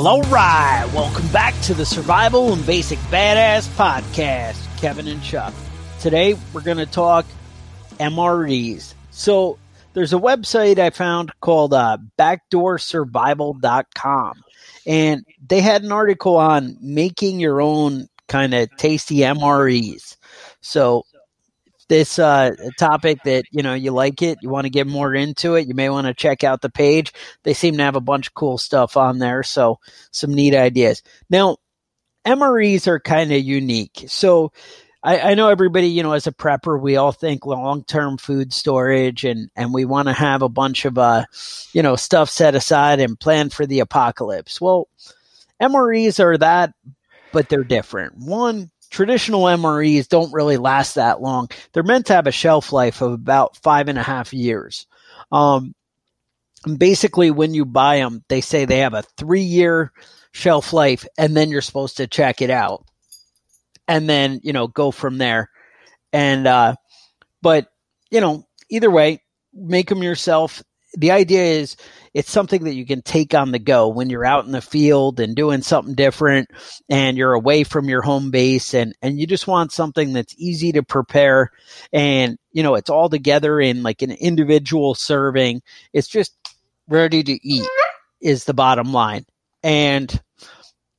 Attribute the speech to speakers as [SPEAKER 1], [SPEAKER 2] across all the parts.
[SPEAKER 1] Well, all right. Welcome back to the Survival and Basic Badass Podcast, Kevin and Chuck. Today, we're going to talk MREs. So, there's a website I found called uh, backdoorsurvival.com, and they had an article on making your own kind of tasty MREs. So, this uh, topic that you know you like it, you want to get more into it, you may want to check out the page. They seem to have a bunch of cool stuff on there, so some neat ideas. Now, MREs are kind of unique. So I, I, know everybody, you know, as a prepper, we all think long term food storage and and we want to have a bunch of uh, you know, stuff set aside and plan for the apocalypse. Well, MREs are that, but they're different. One, traditional MREs don't really last that long. They're meant to have a shelf life of about five and a half years. Um, basically, when you buy them, they say they have a three year shelf life, and then you're supposed to check it out, and then you know go from there. And uh, but you know, either way, make them yourself. The idea is it's something that you can take on the go when you're out in the field and doing something different and you're away from your home base and, and you just want something that's easy to prepare and, you know, it's all together in like an individual serving. It's just ready to eat is the bottom line. And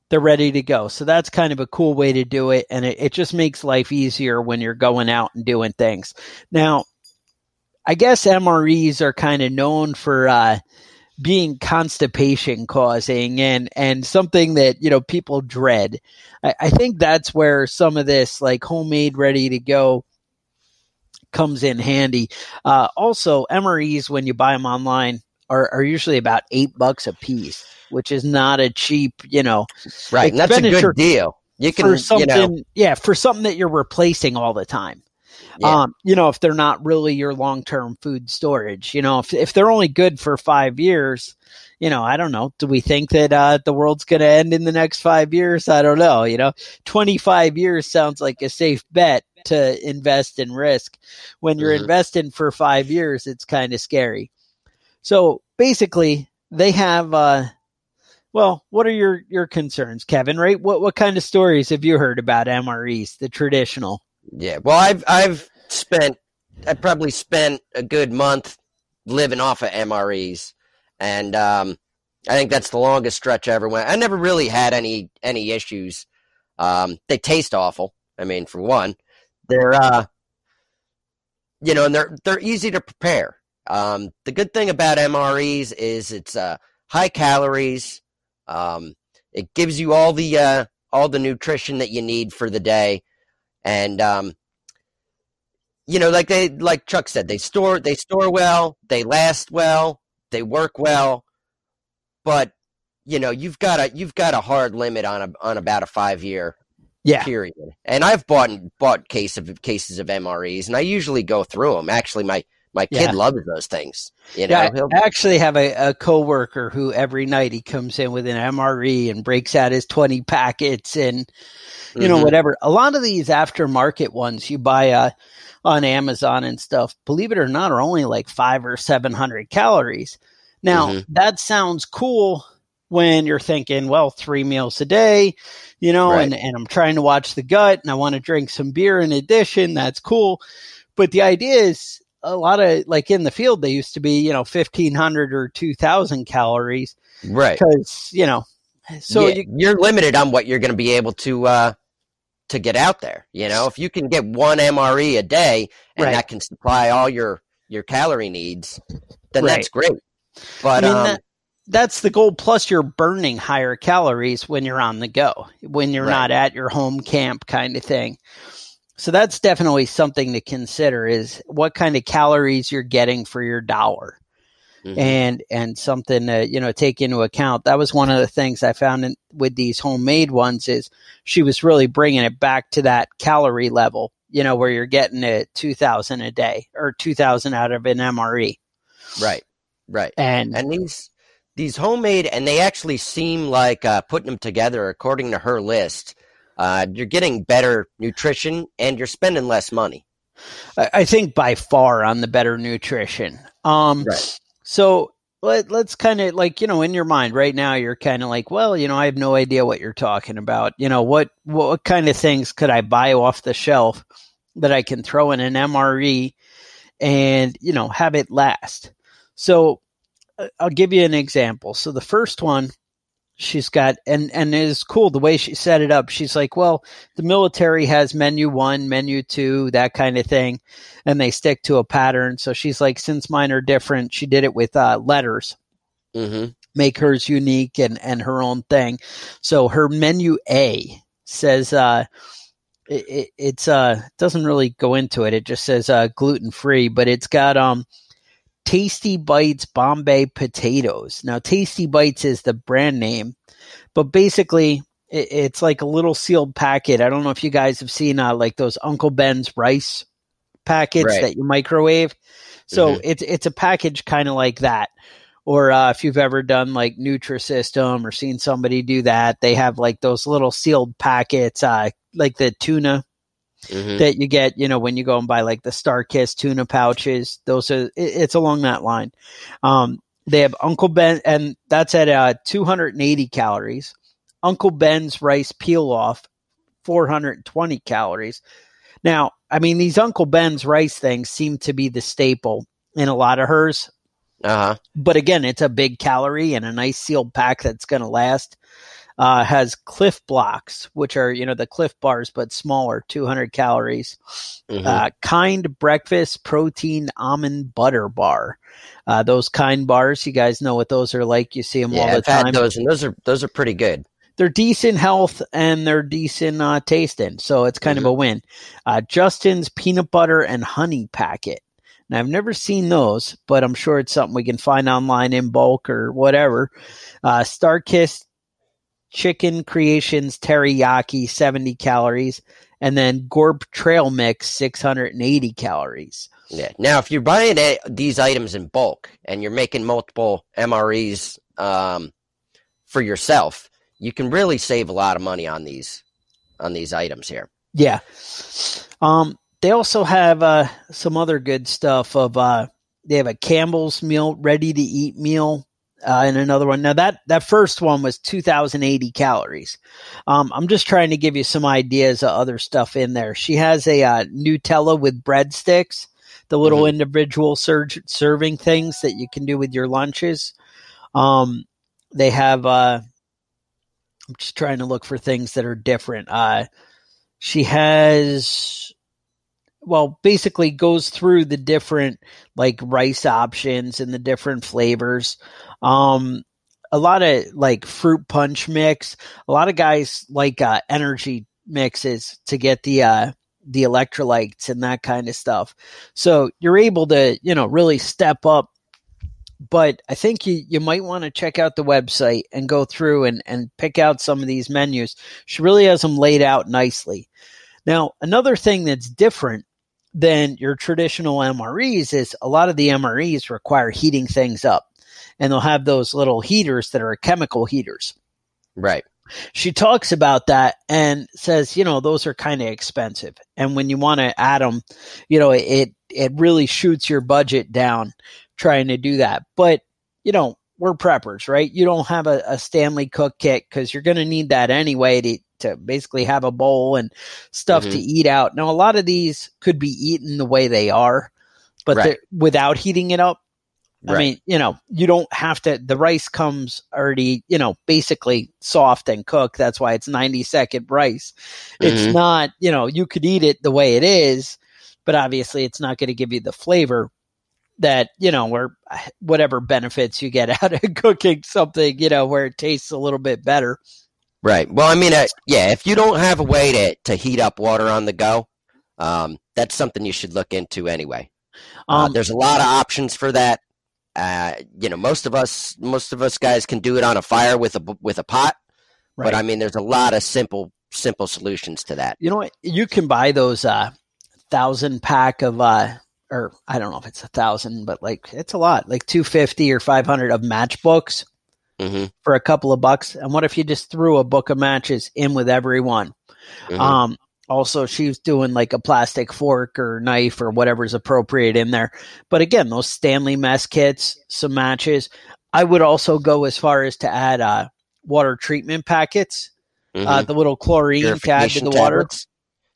[SPEAKER 1] they're ready to go. So that's kind of a cool way to do it. And it, it just makes life easier when you're going out and doing things. Now, I guess MREs are kind of known for, uh, being constipation causing and and something that you know people dread. I, I think that's where some of this like homemade ready to go comes in handy. Uh, also, MREs when you buy them online are, are usually about eight bucks a piece, which is not a cheap, you know,
[SPEAKER 2] right. That's a good deal.
[SPEAKER 1] You can, for something, you know, yeah, for something that you're replacing all the time. Yeah. Um, you know, if they're not really your long term food storage, you know, if if they're only good for five years, you know, I don't know. Do we think that uh, the world's going to end in the next five years? I don't know. You know, 25 years sounds like a safe bet to invest in risk. When you're mm-hmm. investing for five years, it's kind of scary. So basically, they have. Uh, well, what are your your concerns, Kevin? Right? What what kind of stories have you heard about MREs, the traditional?
[SPEAKER 2] Yeah, well, I've I've spent I probably spent a good month living off of MREs, and um, I think that's the longest stretch I ever went. I never really had any any issues. Um, they taste awful. I mean, for one, they're uh, you know, and they're they're easy to prepare. Um, the good thing about MREs is it's uh, high calories. Um, it gives you all the uh, all the nutrition that you need for the day and um, you know, like they like Chuck said, they store they store well, they last well, they work well, but you know, you've got a you've got a hard limit on a on about a five year
[SPEAKER 1] yeah.
[SPEAKER 2] period. And I've bought bought case of cases of MREs, and I usually go through them. Actually, my my kid yeah. loves those things. You know,
[SPEAKER 1] yeah, I actually have a, a coworker who every night he comes in with an MRE and breaks out his twenty packets and you mm-hmm. know whatever. A lot of these aftermarket ones you buy uh, on Amazon and stuff, believe it or not, are only like five or seven hundred calories. Now mm-hmm. that sounds cool when you're thinking, well, three meals a day, you know, right. and, and I'm trying to watch the gut and I want to drink some beer in addition. That's cool. But the idea is a lot of like in the field they used to be you know 1500 or 2000 calories
[SPEAKER 2] right
[SPEAKER 1] because you know so
[SPEAKER 2] yeah, you, are limited on what you're going to be able to uh to get out there you know if you can get one mre a day and right. that can supply all your your calorie needs then right. that's great but I mean, um, that,
[SPEAKER 1] that's the goal plus you're burning higher calories when you're on the go when you're right. not at your home camp kind of thing so that's definitely something to consider is what kind of calories you're getting for your dollar. Mm-hmm. And and something to you know take into account. That was one of the things I found in, with these homemade ones is she was really bringing it back to that calorie level. You know where you're getting it two thousand a day or two thousand out of an MRE.
[SPEAKER 2] Right, right.
[SPEAKER 1] And
[SPEAKER 2] and these these homemade and they actually seem like uh, putting them together according to her list uh, you're getting better nutrition and you're spending less money.
[SPEAKER 1] I think by far on the better nutrition. Um, right. So let, let's kind of like you know in your mind right now you're kind of like well you know i have no idea what you're talking about you know what what kind of things could i buy off the shelf that i can throw in an mre and you know have it last so uh, i'll give you an example so the first one she's got and and it is cool the way she set it up. She's like well the military has menu one menu two that kind of thing and they stick to a pattern. So she's like since mine are different she did it with uh, letters.
[SPEAKER 2] Mm-hmm.
[SPEAKER 1] make hers unique and and her own thing. So her menu a says uh it, it, it's uh doesn't really go into it. It just says uh gluten free but it's got um Tasty Bites Bombay potatoes. Now, Tasty Bites is the brand name, but basically, it, it's like a little sealed packet. I don't know if you guys have seen uh, like those Uncle Ben's rice packets
[SPEAKER 2] Right.
[SPEAKER 1] that you microwave. So
[SPEAKER 2] Mhm.
[SPEAKER 1] it's it's a package kind of like that. Or uh, if you've ever done like Nutrisystem or seen somebody do that, they have like those little sealed packets, uh, like the tuna
[SPEAKER 2] Mm-hmm.
[SPEAKER 1] that you get, you know, when you go and buy like the StarKist tuna pouches. Those are it, it's along that line. Um, they have Uncle Ben, and that's at uh, 280 calories. Uncle Ben's rice peel off, 420 calories. Now, I mean, these Uncle Ben's rice things seem to be the staple in a lot of hers.
[SPEAKER 2] Uh huh.
[SPEAKER 1] But again, it's a big calorie and a nice sealed pack that's going to last. Uh, has Clif Bloks, which are you know the Clif bars but smaller, 200 calories.
[SPEAKER 2] Mhm.
[SPEAKER 1] Uh, kind breakfast protein almond butter bar. Uh, those kind bars, you guys know what those are like. You see them
[SPEAKER 2] yeah,
[SPEAKER 1] all the
[SPEAKER 2] I've
[SPEAKER 1] time.
[SPEAKER 2] had those, and those are those are pretty good.
[SPEAKER 1] They're decent health and they're decent uh, tasting, so it's kind of a win. Uh, Justin's peanut butter and honey packet. Now I've never seen those, but I'm sure it's something we can find online in bulk or whatever. Uh, Starkist chicken creations teriyaki 70 calories and then gorp trail mix 680 calories
[SPEAKER 2] Yeah. Now, if you're buying a, these items in bulk and you're making multiple MREs um, for yourself, you can really save a lot of money on these on these items here.
[SPEAKER 1] yeah um they also have uh some other good stuff of uh they have a campbell's meal ready to eat meal uh, and another one. Now that that first one was 2,080 calories. Um, I'm just trying to give you some ideas of other stuff in there. She has a uh, Nutella with breadsticks, the little
[SPEAKER 2] Mhm.
[SPEAKER 1] individual serving things that you can do with your lunches. Um, they have. Uh, I'm just trying to look for things that are different. Uh, she has well basically goes through the different like rice options and the different flavors um a lot of like fruit punch mix a lot of guys like uh energy mixes to get the uh the electrolytes and that kind of stuff so you're able to you know really step up but I think you, you might want to check out the website and go through and, and pick out some of these menus. She really has them laid out nicely. Now, another thing that's different than your traditional MREs is a lot of the MREs require heating things up. And they'll have those little heaters that are chemical heaters.
[SPEAKER 2] Right.
[SPEAKER 1] She talks about that and says, you know, those are kind of expensive. And when you want to add them, you know, it it really shoots your budget down trying to do that. But, you know, we're preppers, right? You don't have a, a Stanley Cook kit because you're going to need that anyway to, to basically have a bowl and stuff to
[SPEAKER 2] Mhm.
[SPEAKER 1] eat out. Now, a lot of these could be eaten the way they are, but
[SPEAKER 2] Right.
[SPEAKER 1] without heating it up. I mean, you know, you don't have to, the rice comes already, you know, basically soft and cooked. That's why it's 90 second rice. It's
[SPEAKER 2] Mhm.
[SPEAKER 1] not, you know, you could eat it the way it is, but obviously it's not going to give you the flavor that, you know, or whatever benefits you get out of cooking something, you know, where it tastes a little bit better.
[SPEAKER 2] Right. Well, I mean, uh, yeah, if you don't have a way to, to heat up water on the go, um, that's something you should look into anyway. Uh,
[SPEAKER 1] Um,
[SPEAKER 2] there's a lot of options for that. Uh, you know, most of us, most of us guys can do it on a fire with a with a pot,
[SPEAKER 1] right.
[SPEAKER 2] but I mean, there's a lot of simple simple solutions to that.
[SPEAKER 1] you know what? You can buy those, uh, thousand pack of, uh, or I don't know if it's a thousand, but like it's a lot, like 250 or 500 of matchbooks.
[SPEAKER 2] Hmm
[SPEAKER 1] for a couple of bucks. And what if you just threw a book of matches in with every one?
[SPEAKER 2] Mhm.
[SPEAKER 1] Um, also she's doing like a plastic fork or knife or whatever's appropriate in there. But again, those Stanley mess kits, some matches. I would also go as far as to add uh, water treatment packets,
[SPEAKER 2] Mhm.
[SPEAKER 1] uh, the little chlorine to add to the water.
[SPEAKER 2] tablets.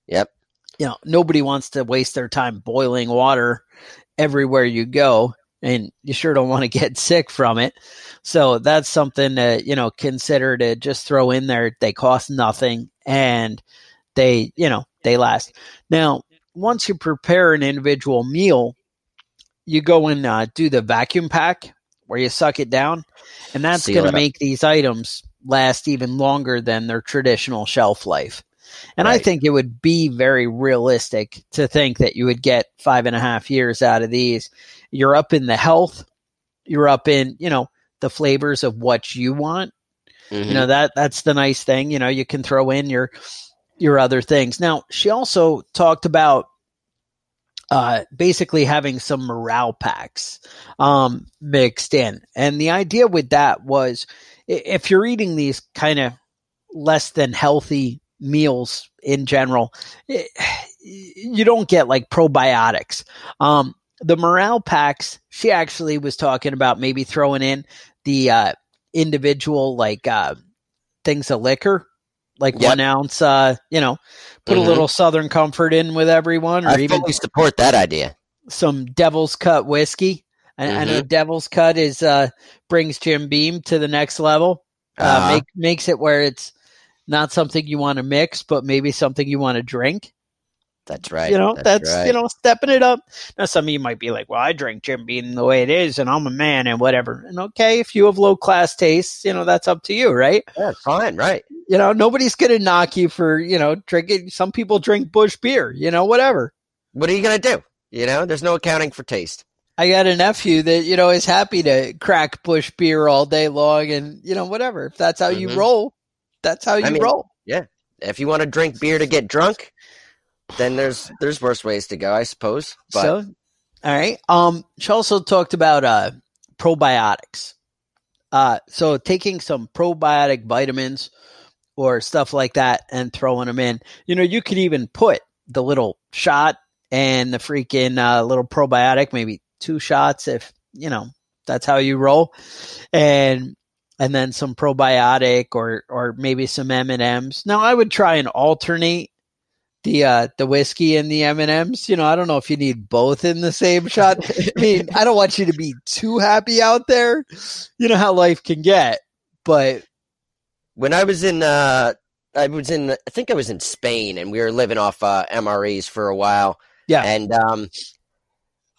[SPEAKER 2] Yep.
[SPEAKER 1] You know, nobody wants to waste their time boiling water everywhere you go, and you sure don't want to get sick from it. So that's something to you know consider to just throw in there. They cost nothing, and they you know they last. Now, once you prepare an individual meal, you go and uh, do the vacuum pack where you suck it down, and that's going to make these items last even longer than their traditional shelf life. And I think it would be very realistic to think that you would get five and a half years out of these. You're up in the health, you're up in, you know, the flavors of what you want.
[SPEAKER 2] Mhm.
[SPEAKER 1] You know, that that's the nice thing. You know, you can throw in your your other things. Now, she also talked about uh, basically having some morale packs um, mixed in. And the idea with that was if you're eating these kind of less than healthy meals in general, i- you don't get like probiotics. Um, the morale packs, she actually was talking about maybe throwing in the uh, individual like uh, things of liquor. Like
[SPEAKER 2] Yep.
[SPEAKER 1] one ounce, uh, you know, put
[SPEAKER 2] Mhm.
[SPEAKER 1] a little Southern Comfort in with everyone, or
[SPEAKER 2] I
[SPEAKER 1] even
[SPEAKER 2] fully support that idea.
[SPEAKER 1] some Devil's Cut whiskey. I, I know Devil's Cut is uh brings Jim Beam to the next level. Uh,
[SPEAKER 2] Uh-huh.
[SPEAKER 1] make makes it where it's not something you want to mix, but maybe something you want to drink.
[SPEAKER 2] That's right.
[SPEAKER 1] you know, that's,
[SPEAKER 2] right.
[SPEAKER 1] you know stepping it up. Now, some of you might be like, "Well, I drink Jim Beam the way it is, and I'm a man, and whatever." And okay, if you have low class tastes, you know that's up to you, right?
[SPEAKER 2] yeah, fine, right.
[SPEAKER 1] You know, nobody's gonna knock you for you know drinking. Some people drink Busch beer, you know, whatever.
[SPEAKER 2] What are you gonna do? You know, there's no accounting for taste.
[SPEAKER 1] I got a nephew that you know is happy to crack Busch beer all day long, and you know whatever. If that's how you
[SPEAKER 2] Mhm.
[SPEAKER 1] roll, that's how you
[SPEAKER 2] mean,
[SPEAKER 1] roll. Yeah.
[SPEAKER 2] If you want to drink beer to get drunk, then there's there's worse ways to go, I suppose. But
[SPEAKER 1] so, all right. Um, she also talked about uh probiotics. Uh, so taking some probiotic vitamins or stuff like that and throwing them in. You know, you could even put the little shot and the freaking uh, little probiotic, maybe two shots if you know that's how you roll, and and then some probiotic or or maybe some M and M's. Now I would try and alternate the uh the whiskey and the M and M's. You know, I don't know if you need both in the same shot. I mean, I don't want you to be too happy out there. You know how life can get, but
[SPEAKER 2] when I was in, uh, I was in, I think I was in Spain, and we were living off uh, MREs for a while.
[SPEAKER 1] Yeah.
[SPEAKER 2] and um,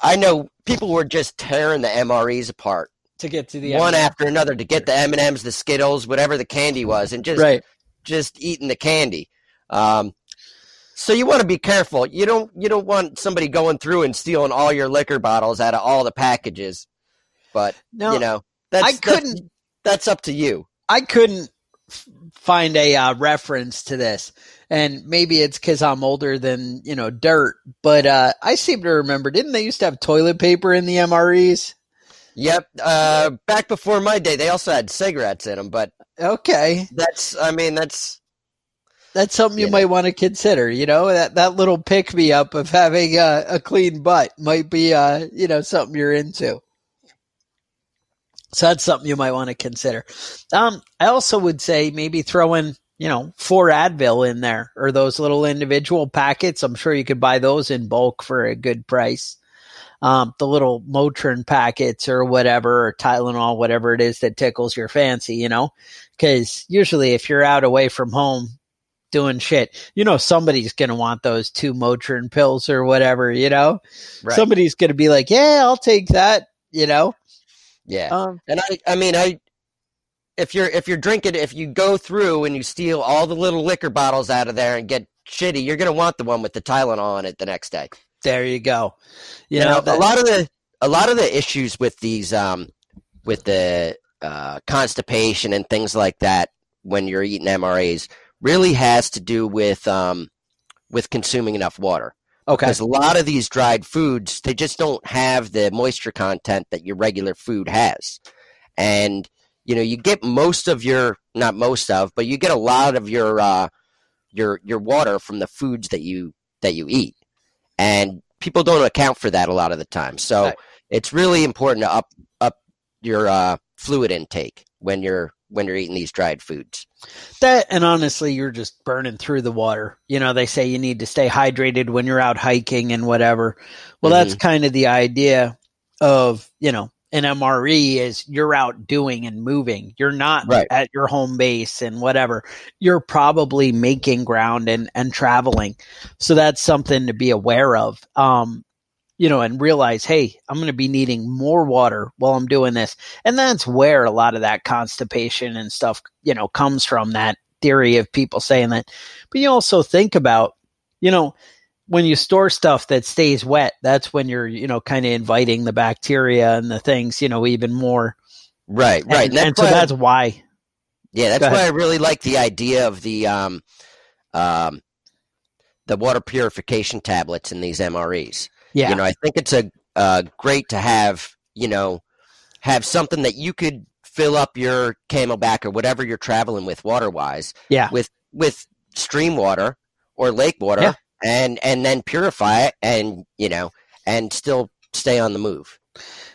[SPEAKER 2] I know people were just tearing the MREs apart,
[SPEAKER 1] to get to the
[SPEAKER 2] one
[SPEAKER 1] M&Ms.
[SPEAKER 2] after another, to get the M and M's, the Skittles, whatever the candy was, and just
[SPEAKER 1] right.
[SPEAKER 2] just eating the candy. Um, so you want to be careful. You don't you don't want somebody going through and stealing all your liquor bottles out of all the packages. But
[SPEAKER 1] No,
[SPEAKER 2] you know that's
[SPEAKER 1] I couldn't.
[SPEAKER 2] That's, up to you.
[SPEAKER 1] I couldn't find a uh, reference to this, and maybe it's because I'm older than you know dirt. But uh, I seem to remember, didn't they used to have toilet paper in the MREs?
[SPEAKER 2] Yep. Uh, back before my day, they also had cigarettes in them. But
[SPEAKER 1] Okay,
[SPEAKER 2] that's I mean that's
[SPEAKER 1] that's something you
[SPEAKER 2] Yeah.
[SPEAKER 1] might want to consider. You know that that little pick me up of having uh, a clean butt might be uh, you know something you're into. So that's something you might want to consider. Um, I also would say maybe throw in, you know, four Advil in there or those little individual packets. I'm sure you could buy those in bulk for a good price. Um, the little Motrin packets or whatever, or Tylenol, whatever it is that tickles your fancy, you know, because usually if you're out away from home doing shit, you know, somebody's going to want those two Motrin pills or whatever, you know,
[SPEAKER 2] right.
[SPEAKER 1] somebody's going to be like, yeah, I'll take that, you know,
[SPEAKER 2] yeah.
[SPEAKER 1] um,
[SPEAKER 2] And I, I mean, I, if you're if you're drinking, if you go through and you steal all the little liquor bottles out of there and get shitty, you're gonna want the one with the Tylenol on it the next day.
[SPEAKER 1] There you go. You,
[SPEAKER 2] You,
[SPEAKER 1] know,
[SPEAKER 2] know,
[SPEAKER 1] that-
[SPEAKER 2] a lot of the a lot of the issues with these um with the uh, constipation and things like that when you're eating MRAs really has to do with um with consuming enough water.
[SPEAKER 1] okay.
[SPEAKER 2] Because a lot of these dried foods, they just don't have the moisture content that your regular food has. And, you know, you get most of your, not most of, but you get a lot of your, uh, your your water from the foods that you that you eat, and people don't account for that a lot of the time. So
[SPEAKER 1] Right.
[SPEAKER 2] it's really important to up up your uh, fluid intake when you're when you're eating these dried foods.
[SPEAKER 1] That and honestly, you're just burning through the water. You know, they say you need to stay hydrated when you're out hiking and whatever. Well, that's kind of the idea of you know an MRE is you're out doing and moving. You're not
[SPEAKER 2] Right.
[SPEAKER 1] at your home base and whatever. You're probably making ground and and traveling. So that's something to be aware of. Um, you know, and realize, hey, I'm going to be needing more water while I'm doing this. And that's where a lot of that constipation and stuff, you know, comes from that theory of people saying that. But you also think about, you know, when you store stuff that stays wet, that's when you're, you know, kind of inviting the bacteria and the things, you know, even more.
[SPEAKER 2] Right, right.
[SPEAKER 1] And,
[SPEAKER 2] And,
[SPEAKER 1] and so that's why.
[SPEAKER 2] Yeah, that's why. I really like the idea of the um, um, the water purification tablets in these MREs.
[SPEAKER 1] Yeah.
[SPEAKER 2] You know, I think it's a uh, great to have. You know, have something that you could fill up your CamelBak or whatever you're traveling with water wise.
[SPEAKER 1] Yeah.
[SPEAKER 2] With with stream water or lake water,
[SPEAKER 1] Yeah.
[SPEAKER 2] and and then purify it, and you know, and still stay on the move.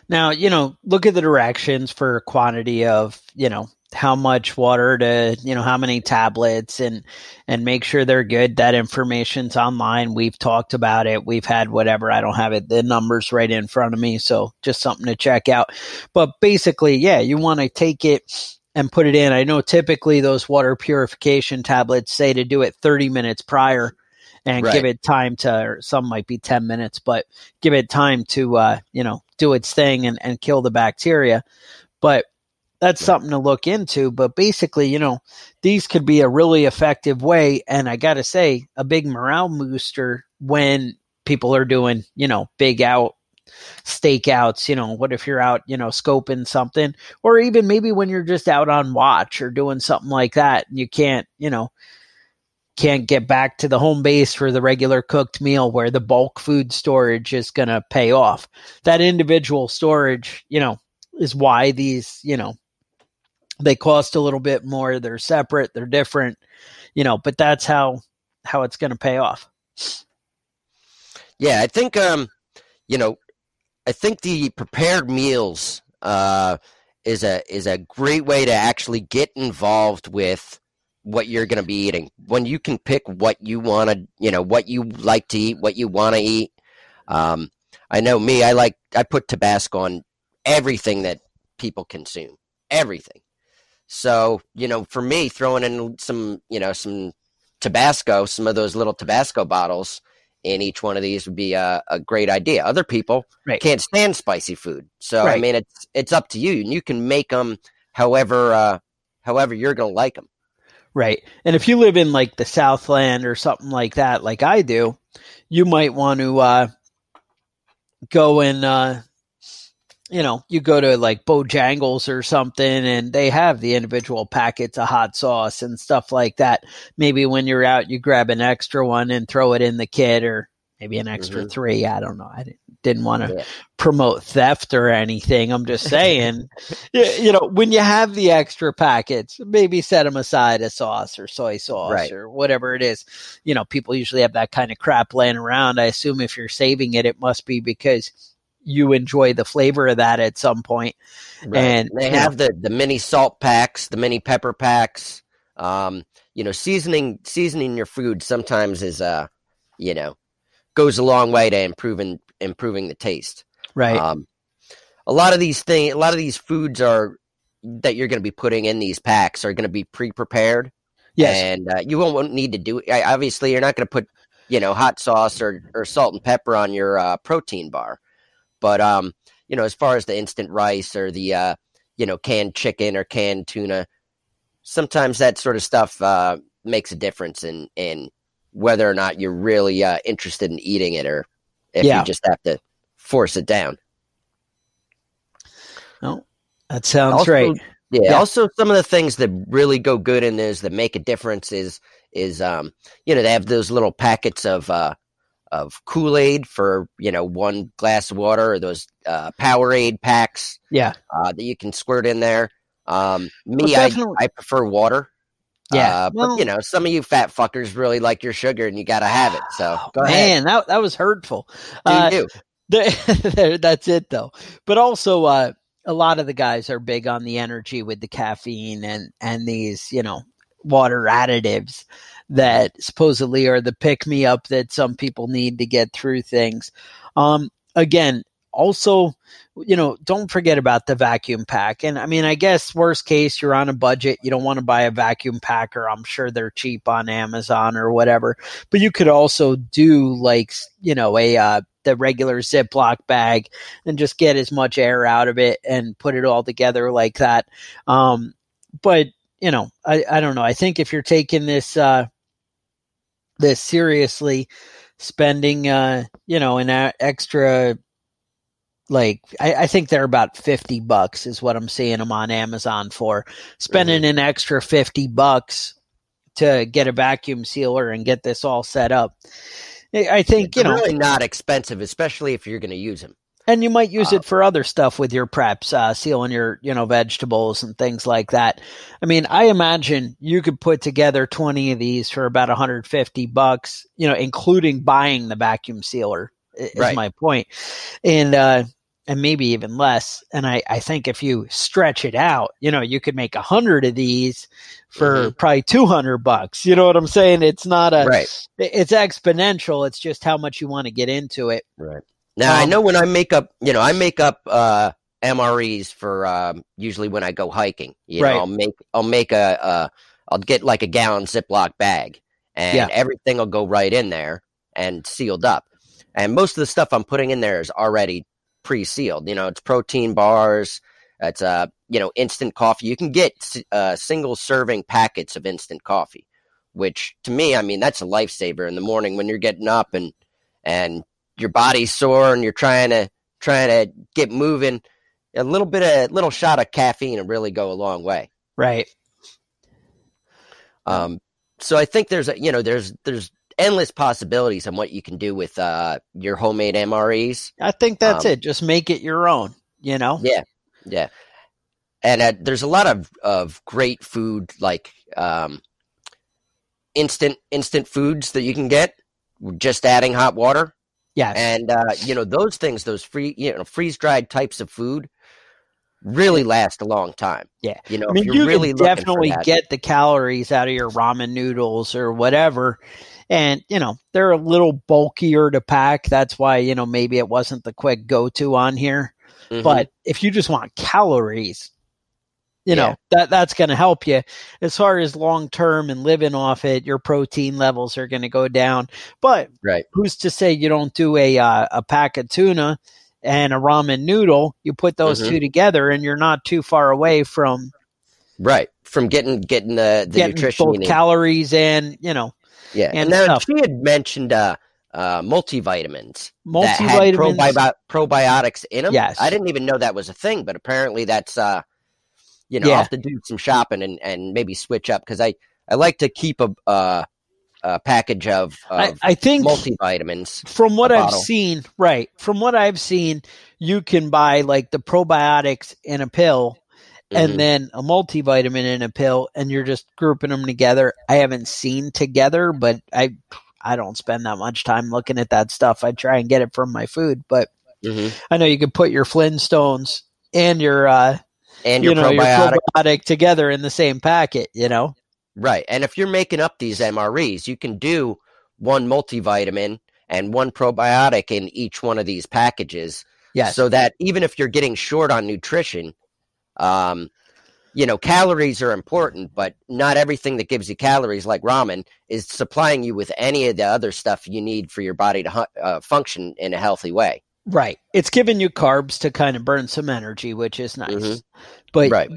[SPEAKER 1] Now, you know, look at the directions for quantity of, you know, how much water to, you know, how many tablets and and make sure they're good. That information's online. We've talked about it. We've had whatever. I don't have it the numbers right in front of me, so just something to check out. But basically, yeah, you want to take it and put it in. I know typically those water purification tablets say to do it 30 minutes prior and
[SPEAKER 2] Right.
[SPEAKER 1] give it time to or some might be 10 minutes, but give it time to uh, you know, do its thing and, and kill the bacteria. But that's something to look into. But basically, you know, these could be a really effective way. And I got to say, a big morale booster when people are doing, you know, big out stakeouts. You know, what if you're out, you know, scoping something, or even maybe when you're just out on watch or doing something like that, and you can't, you know, can't get back to the home base for the regular cooked meal where the bulk food storage is going to pay off. That individual storage, you know, is why these, you know, they cost a little bit more. They're separate, they're different, you know, but that's how how it's going to pay off.
[SPEAKER 2] Yeah, I think um, you know, I think the prepared meals uh is a is a great way to actually get involved with what you're going to be eating. When you can pick what you want to, you know, what you like to eat, what you want to eat. Um, I know me, I like I put Tabasco on everything that people consume, everything. So, you know, for me throwing in some, you know, some Tabasco, some of those little Tabasco bottles in each one of these would be a, a great idea. Other people
[SPEAKER 1] Right.
[SPEAKER 2] can't stand spicy food, so I mean it's it's up to you, and you can make them however uh, however you're gonna like them.
[SPEAKER 1] Right. And if you live in like the Southland or something like that, like I do, you might want to uh, go and, uh, you know, you go to like Bojangles or something and they have the individual packets of hot sauce and stuff like that. Maybe when you're out, you grab an extra one and throw it in the kit or maybe an extra
[SPEAKER 2] Mhm.
[SPEAKER 1] three. I don't know. I didn't, didn't want to
[SPEAKER 2] Yeah.
[SPEAKER 1] promote theft or anything. I'm just saying, you, you know, when you have the extra packets, maybe set them aside a sauce or soy sauce
[SPEAKER 2] Right.
[SPEAKER 1] or whatever it is. You know, people usually have that kind of crap laying around. I assume if you're saving it, it must be because you enjoy the flavor of that at some point. And,
[SPEAKER 2] they
[SPEAKER 1] know-
[SPEAKER 2] have the the mini salt packs, the mini pepper packs. Um, you know, seasoning seasoning your food sometimes is uh, you know, goes a long way to improving improving the taste.
[SPEAKER 1] Right.
[SPEAKER 2] Um, a lot of these things, a lot of these foods are that you're going to be putting in these packs are going to be pre-prepared,
[SPEAKER 1] yes.
[SPEAKER 2] and uh, you won't, won't need to do. I- Obviously, you're not going to put you know hot sauce or or salt and pepper on your uh, protein bar, but um, you know, as far as the instant rice or the uh, you know canned chicken or canned tuna, sometimes that sort of stuff uh, makes a difference in in whether or not you're really uh, interested in eating it or if
[SPEAKER 1] Yeah.
[SPEAKER 2] you just have to force it down.
[SPEAKER 1] Oh, that sounds
[SPEAKER 2] also-
[SPEAKER 1] right.
[SPEAKER 2] Yeah,
[SPEAKER 1] Yeah.
[SPEAKER 2] Also, some of the things that really go good in this that make a difference is is um you know they have those little packets of uh of Kool Aid for you know one glass of water or those uh, Powerade packs
[SPEAKER 1] Yeah.
[SPEAKER 2] uh, that you can squirt in there. Um, me,
[SPEAKER 1] Well,
[SPEAKER 2] I I prefer water.
[SPEAKER 1] Yeah,
[SPEAKER 2] Uh, but you know, some of you fat fuckers really like your sugar, and you got to have it. So go ahead.
[SPEAKER 1] man, that that was hurtful.
[SPEAKER 2] Do
[SPEAKER 1] Uh,
[SPEAKER 2] you?
[SPEAKER 1] the- that's it though. But also, uh, a lot of the guys are big on the energy with the caffeine and and these, you know, water additives that supposedly are the pick me up that some people need to get through things. Um, again, also, you know, don't forget about the vacuum pack. And I mean, I guess worst case, you're on a budget. You don't want to buy a vacuum packer. I'm sure they're cheap on Amazon or whatever. But you could also do like, you know, a uh, the regular Ziploc bag and just get as much air out of it and put it all together like that. Um, but you know, I, I don't know. I think if you're taking this uh, this seriously, spending uh, you know an extra like I, I think they're about 50 bucks is what i'm seeing them on amazon for. Spending an extra 50 bucks to get a vacuum sealer and get this all set up. I think you know
[SPEAKER 2] really not expensive, especially if you're going to use them.
[SPEAKER 1] And you might use
[SPEAKER 2] Uh,
[SPEAKER 1] it for other stuff with your preps uh, sealing your you know vegetables and things like that. I mean i imagine you could put together 20 of these for about 150 bucks you know including buying the vacuum sealer is
[SPEAKER 2] Right.
[SPEAKER 1] my point. And uh and maybe even less. And i i think if you stretch it out you know you could make a hundred of these for probably 200 bucks. You know what i'm saying? It's not a
[SPEAKER 2] Right.
[SPEAKER 1] it's exponential. It's just how much you want to get into it.
[SPEAKER 2] Right. Now I
[SPEAKER 1] Um,
[SPEAKER 2] know when I make up, you know, I make up uh, MREs for um, usually when I go hiking. You
[SPEAKER 1] Right.
[SPEAKER 2] know, I'll make I'll make a uh, I'll get like a gallon Ziploc bag, and
[SPEAKER 1] Yeah.
[SPEAKER 2] everything will go right in there and sealed up. And most of the stuff I'm putting in there is already pre-sealed. You know, it's protein bars. It's uh, you know, instant coffee. You can get uh, single serving packets of instant coffee, which to me, I mean, that's a lifesaver in the morning when you're getting up and and your body's sore and you're trying to trying to get moving. A little bit of little shot of caffeine will really go a long way.
[SPEAKER 1] right
[SPEAKER 2] Um, so I think there's a you know there's there's endless possibilities on what you can do with uh, your homemade MREs.
[SPEAKER 1] I think that's
[SPEAKER 2] Um,
[SPEAKER 1] it. Just make it your own, you know?
[SPEAKER 2] Yeah, yeah. And uh, there's a lot of, of great food like um, instant instant foods that you can get just adding hot water.
[SPEAKER 1] Yes.
[SPEAKER 2] and uh, you know those things, those free, you know, freeze dried types of food, really last a long time.
[SPEAKER 1] Yeah.
[SPEAKER 2] you know,
[SPEAKER 1] I mean, you
[SPEAKER 2] really
[SPEAKER 1] definitely get the calories out of your ramen noodles or whatever. And, you know, they're a little bulkier to pack. That's why, you know, maybe it wasn't the quick go to on here.
[SPEAKER 2] Mhm.
[SPEAKER 1] But if you just want calories, you
[SPEAKER 2] Yeah.
[SPEAKER 1] know, that that's going to help you. As far as long term and living off it, your protein levels are going to go down. But
[SPEAKER 2] right,
[SPEAKER 1] who's to say you don't do a uh, a pack of tuna and a ramen noodle? You put those
[SPEAKER 2] Mhm.
[SPEAKER 1] two together, and you're not too far away from
[SPEAKER 2] right, from getting getting the the
[SPEAKER 1] getting
[SPEAKER 2] nutrition
[SPEAKER 1] both calories and you know
[SPEAKER 2] yeah,
[SPEAKER 1] and
[SPEAKER 2] and now
[SPEAKER 1] stuff.
[SPEAKER 2] she had mentioned uh, uh, multivitamins. that had
[SPEAKER 1] multivitamins.
[SPEAKER 2] probi- probiotics in them.
[SPEAKER 1] Yes.
[SPEAKER 2] I didn't even know that was a thing, but apparently that's uh, you know,
[SPEAKER 1] Yeah.
[SPEAKER 2] I'll have to do some shopping and, and maybe switch up because I I like to keep a uh, a package of,
[SPEAKER 1] I,
[SPEAKER 2] of
[SPEAKER 1] I think
[SPEAKER 2] multivitamins.
[SPEAKER 1] from what I've seen, right? From what I've seen, you can buy like the probiotics in a pill and then a multivitamin in a pill, and you're just grouping them together. I haven't seen together, but I I don't spend that much time looking at that stuff. I try and get it from my food, but
[SPEAKER 2] Mhm.
[SPEAKER 1] I know you can put your Flintstones and your uh,
[SPEAKER 2] and
[SPEAKER 1] you
[SPEAKER 2] your
[SPEAKER 1] know your
[SPEAKER 2] probiotic,
[SPEAKER 1] probiotic together in the same packet. You know,
[SPEAKER 2] right? And if you're making up these MREs, you can do one multivitamin and one probiotic in each one of these packages.
[SPEAKER 1] yes,
[SPEAKER 2] so that even if you're getting short on nutrition, um, you know, calories are important, but not everything that gives you calories, like ramen, is supplying you with any of the other stuff you need for your body to uh, function in a healthy way.
[SPEAKER 1] Right. It's giving you carbs to kind of burn some energy, which is nice.
[SPEAKER 2] Mhm.
[SPEAKER 1] But
[SPEAKER 2] Right.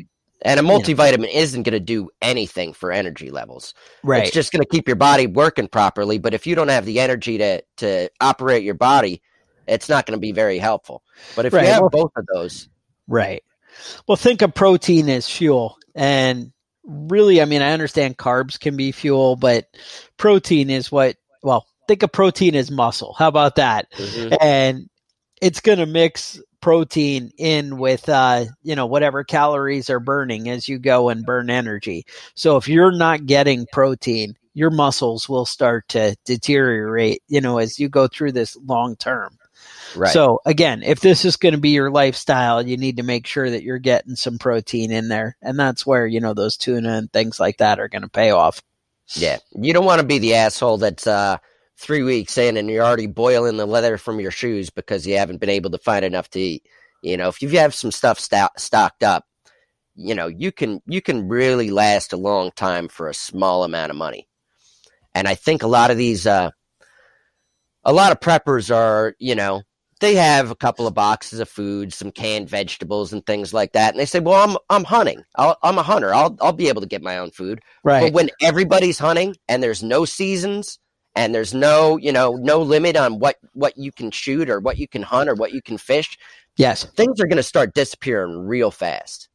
[SPEAKER 2] And a
[SPEAKER 1] you know.
[SPEAKER 2] multivitamin isn't going to do anything for energy levels.
[SPEAKER 1] right,
[SPEAKER 2] It's just going to keep your body working properly. But if you don't have the energy to to operate your body, it's not going to be very helpful. But if
[SPEAKER 1] Right,
[SPEAKER 2] you have
[SPEAKER 1] well-
[SPEAKER 2] both of those,
[SPEAKER 1] Right. Well, think of protein as fuel. And really, I mean, I understand carbs can be fuel, but protein is what, well, think of protein as muscle. How about that?
[SPEAKER 2] Mhm.
[SPEAKER 1] And it's going to mix protein in with uh, you know whatever calories are burning as you go and burn energy. So if you're not getting protein, your muscles will start to deteriorate, you know, as you go through this long term. Right. So again, if this is going to be your lifestyle, you need to make sure that you're getting some protein in there, and that's where you know those tuna and things like that are going to pay off.
[SPEAKER 2] Yeah, you don't want to be the asshole that's uh, three weeks in and you're already boiling the leather from your shoes because you haven't been able to find enough to eat. You know, if you have some stuff st- stocked up, you know you can you can really last a long time for a small amount of money. And I think a lot of these, uh, a lot of preppers are, you know, they have a couple of boxes of food, some canned vegetables and things like that, and they say, "Well, I'm I'm hunting. i am a hunter. I'll I'll be able to get my own food."
[SPEAKER 1] Right.
[SPEAKER 2] But when everybody's hunting and there's no seasons and there's no you know no limit on what what you can shoot or what you can hunt or what you can fish,
[SPEAKER 1] yes,
[SPEAKER 2] things are going to start disappearing real fast.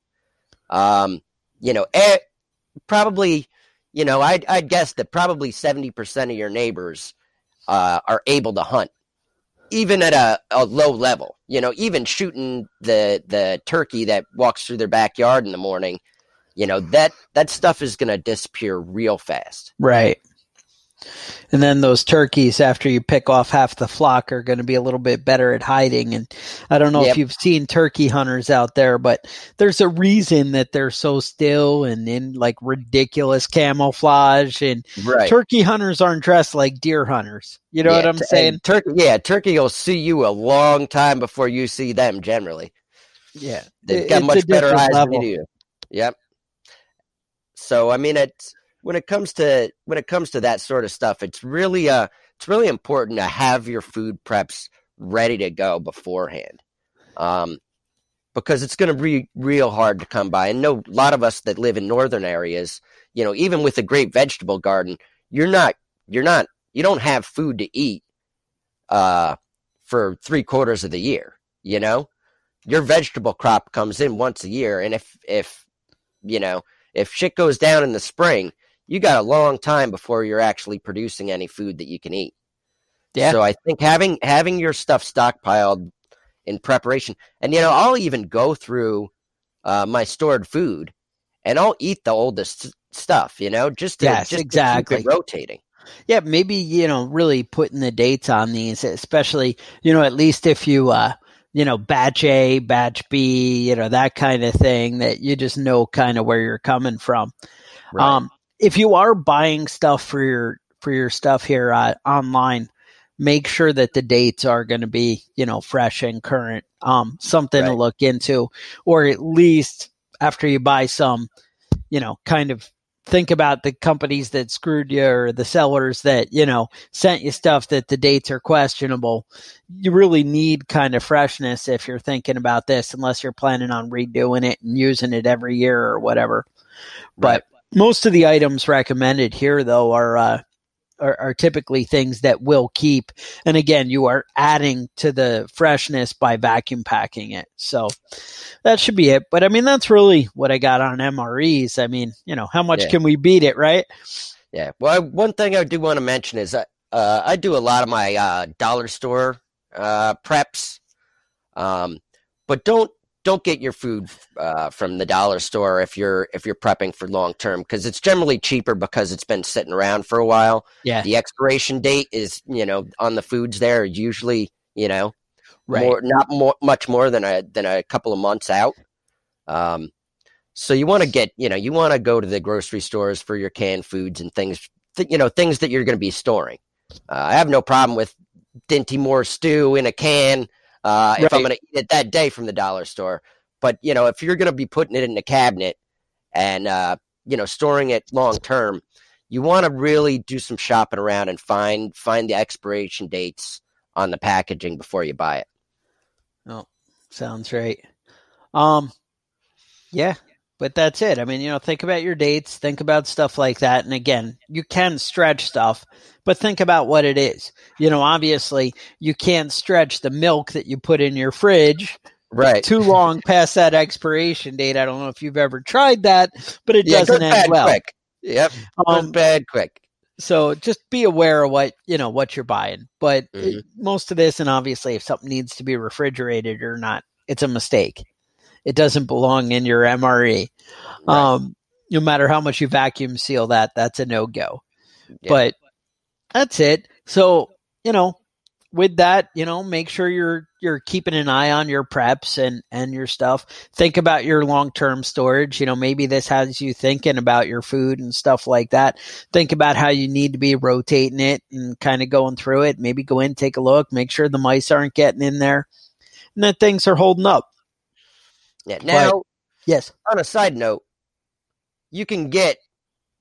[SPEAKER 2] Um, you know, eh, probably, you know, I'd I'd guess that probably seventy percent of your neighbors uh, are able to hunt even at a, a low level. You know, even shooting the the turkey that walks through their backyard in the morning, you know, that that stuff is going to disappear real fast.
[SPEAKER 1] Right. And then those turkeys, after you pick off half the flock, are going to be a little bit better at hiding. And I don't know yep. if you've seen turkey hunters out there, but there's a reason that they're so still and in like ridiculous camouflage. And right. turkey hunters aren't dressed like deer hunters. You know yeah, what I'm saying?
[SPEAKER 2] Turkey, yeah, turkey will see you a long time before you see them. Generally,
[SPEAKER 1] yeah,
[SPEAKER 2] they've got much better eyes level. than you. Yep. So I mean, it's when it comes to when it comes to that sort of stuff, it's really uh it's really important to have your food preps ready to go beforehand. Um, because it's going to be real hard to come by. And know a lot of us that live in northern areas, you know, even with a great vegetable garden, you're not you're not you don't have food to eat uh for three quarters of the year, you know? Your vegetable crop comes in once a year and if if you know, if shit goes down in the spring, you got a long time before you're actually producing any food that you can eat. Yeah. So I think having having your stuff stockpiled in preparation, and you know, I'll even go through uh, my stored food, and I'll eat the oldest stuff. You know, just to,
[SPEAKER 1] yes,
[SPEAKER 2] just
[SPEAKER 1] exactly
[SPEAKER 2] rotating.
[SPEAKER 1] Yeah, maybe you know, really putting the dates on these, especially you know, at least if you uh, you know, batch A, batch B, you know, that kind of thing, that you just know kind of where you're coming from. Right. Um, if you are buying stuff for your for your stuff here uh, online, make sure that the dates are going to be you know fresh and current. Um, something right. to look into, or at least after you buy some, you know, kind of think about the companies that screwed you or the sellers that you know sent you stuff that the dates are questionable you really need kind of freshness if you're thinking about this unless you're planning on redoing it and using it every year or whatever right. but most of the items recommended here, though, are, uh, are, are typically things that will keep. And again, you are adding to the freshness by vacuum packing it. So that should be it. But I mean, that's really what I got on MREs. I mean, you know, how much yeah. can we beat it, right?
[SPEAKER 2] Yeah. Well, one thing I do want to mention is uh, I do a lot of my uh, dollar store uh, preps. Um, but don't don't get your food uh, from the dollar store if you're if you're prepping for long term because it's generally cheaper because it's been sitting around for a while.
[SPEAKER 1] Yeah,
[SPEAKER 2] the expiration date is you know on the foods there usually you know right. more not more much more than a than a couple of months out. Um, so you want to get you know you want to go to the grocery stores for your canned foods and things th- you know things that you're going to be storing. Uh, I have no problem with Dinty Moore stew in a can uh, right. if I'm going to eat it that day from the dollar store. But you know, if you're going to be putting it in a cabinet and uh, you know storing it long term, you want to really do some shopping around and find find the expiration dates on the packaging before you buy it.
[SPEAKER 1] Oh, sounds right. Um, yeah, but that's it. I mean, you know, think about your dates, think about stuff like that. And again, you can stretch stuff, but think about what it is. You know, obviously, you can't stretch the milk that you put in your fridge
[SPEAKER 2] right
[SPEAKER 1] too long past that expiration date. I don't know if you've ever tried that, but it yeah, doesn't end well.
[SPEAKER 2] Quick. Yep, um, bad quick.
[SPEAKER 1] So just be aware of what you know what you're buying. But mm-hmm. it, most of this, and obviously, if something needs to be refrigerated or not it's a mistake. It doesn't belong in your MRE.
[SPEAKER 2] Right.
[SPEAKER 1] Um, no matter how much you vacuum seal that, that's a no go.
[SPEAKER 2] Yeah.
[SPEAKER 1] But that's it. So, you know, with that, you know, make sure you're you're keeping an eye on your preps and and your stuff. Think about your long-term storage. You know, maybe this has you thinking about your food and stuff like that. Think about how you need to be rotating it and kind of going through it. Maybe go in, take a look, make sure the mice aren't getting in there, and that things are holding up.
[SPEAKER 2] Yeah. Now,
[SPEAKER 1] Yes.
[SPEAKER 2] on a side note, you can get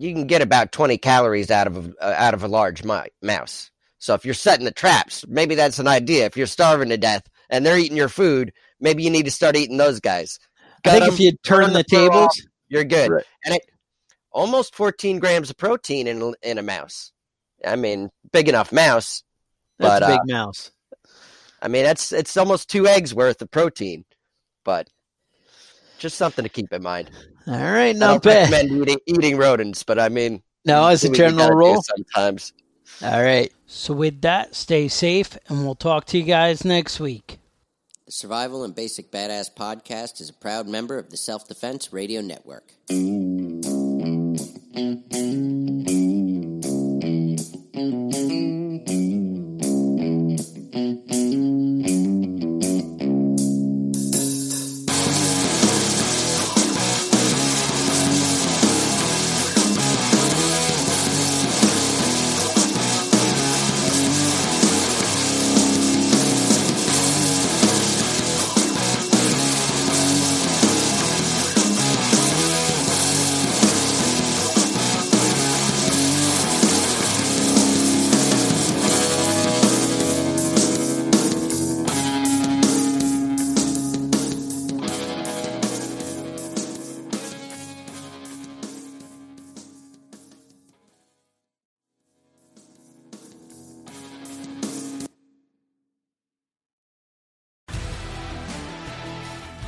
[SPEAKER 2] you can get about 20 calories out of a, uh, out of a large mi- mouse. So if you're setting the traps, maybe that's an idea. If you're starving to death and they're eating your food, maybe you need to start eating those guys.
[SPEAKER 1] I
[SPEAKER 2] think
[SPEAKER 1] think
[SPEAKER 2] 'em,
[SPEAKER 1] if you turn
[SPEAKER 2] turn
[SPEAKER 1] the
[SPEAKER 2] the fur off.
[SPEAKER 1] tables,
[SPEAKER 2] you're good.
[SPEAKER 1] Right.
[SPEAKER 2] And it almost 14 grams of protein in in a mouse. I mean, big enough mouse.
[SPEAKER 1] that's
[SPEAKER 2] But,
[SPEAKER 1] a
[SPEAKER 2] uh,
[SPEAKER 1] big mouse.
[SPEAKER 2] I mean, that's it's almost two eggs worth of protein. But just something to keep in mind.
[SPEAKER 1] All right,
[SPEAKER 2] I
[SPEAKER 1] not
[SPEAKER 2] don't
[SPEAKER 1] bad.
[SPEAKER 2] recommend eating, eating rodents, but I mean,
[SPEAKER 1] No, as a
[SPEAKER 2] do what you
[SPEAKER 1] general rule.
[SPEAKER 2] sometimes.
[SPEAKER 1] All right.
[SPEAKER 3] So, with that, stay safe, and we'll talk to you guys next week.
[SPEAKER 4] The Survival and Basic Badass podcast is a proud member of the Self Defense Radio Network. Mm-hmm.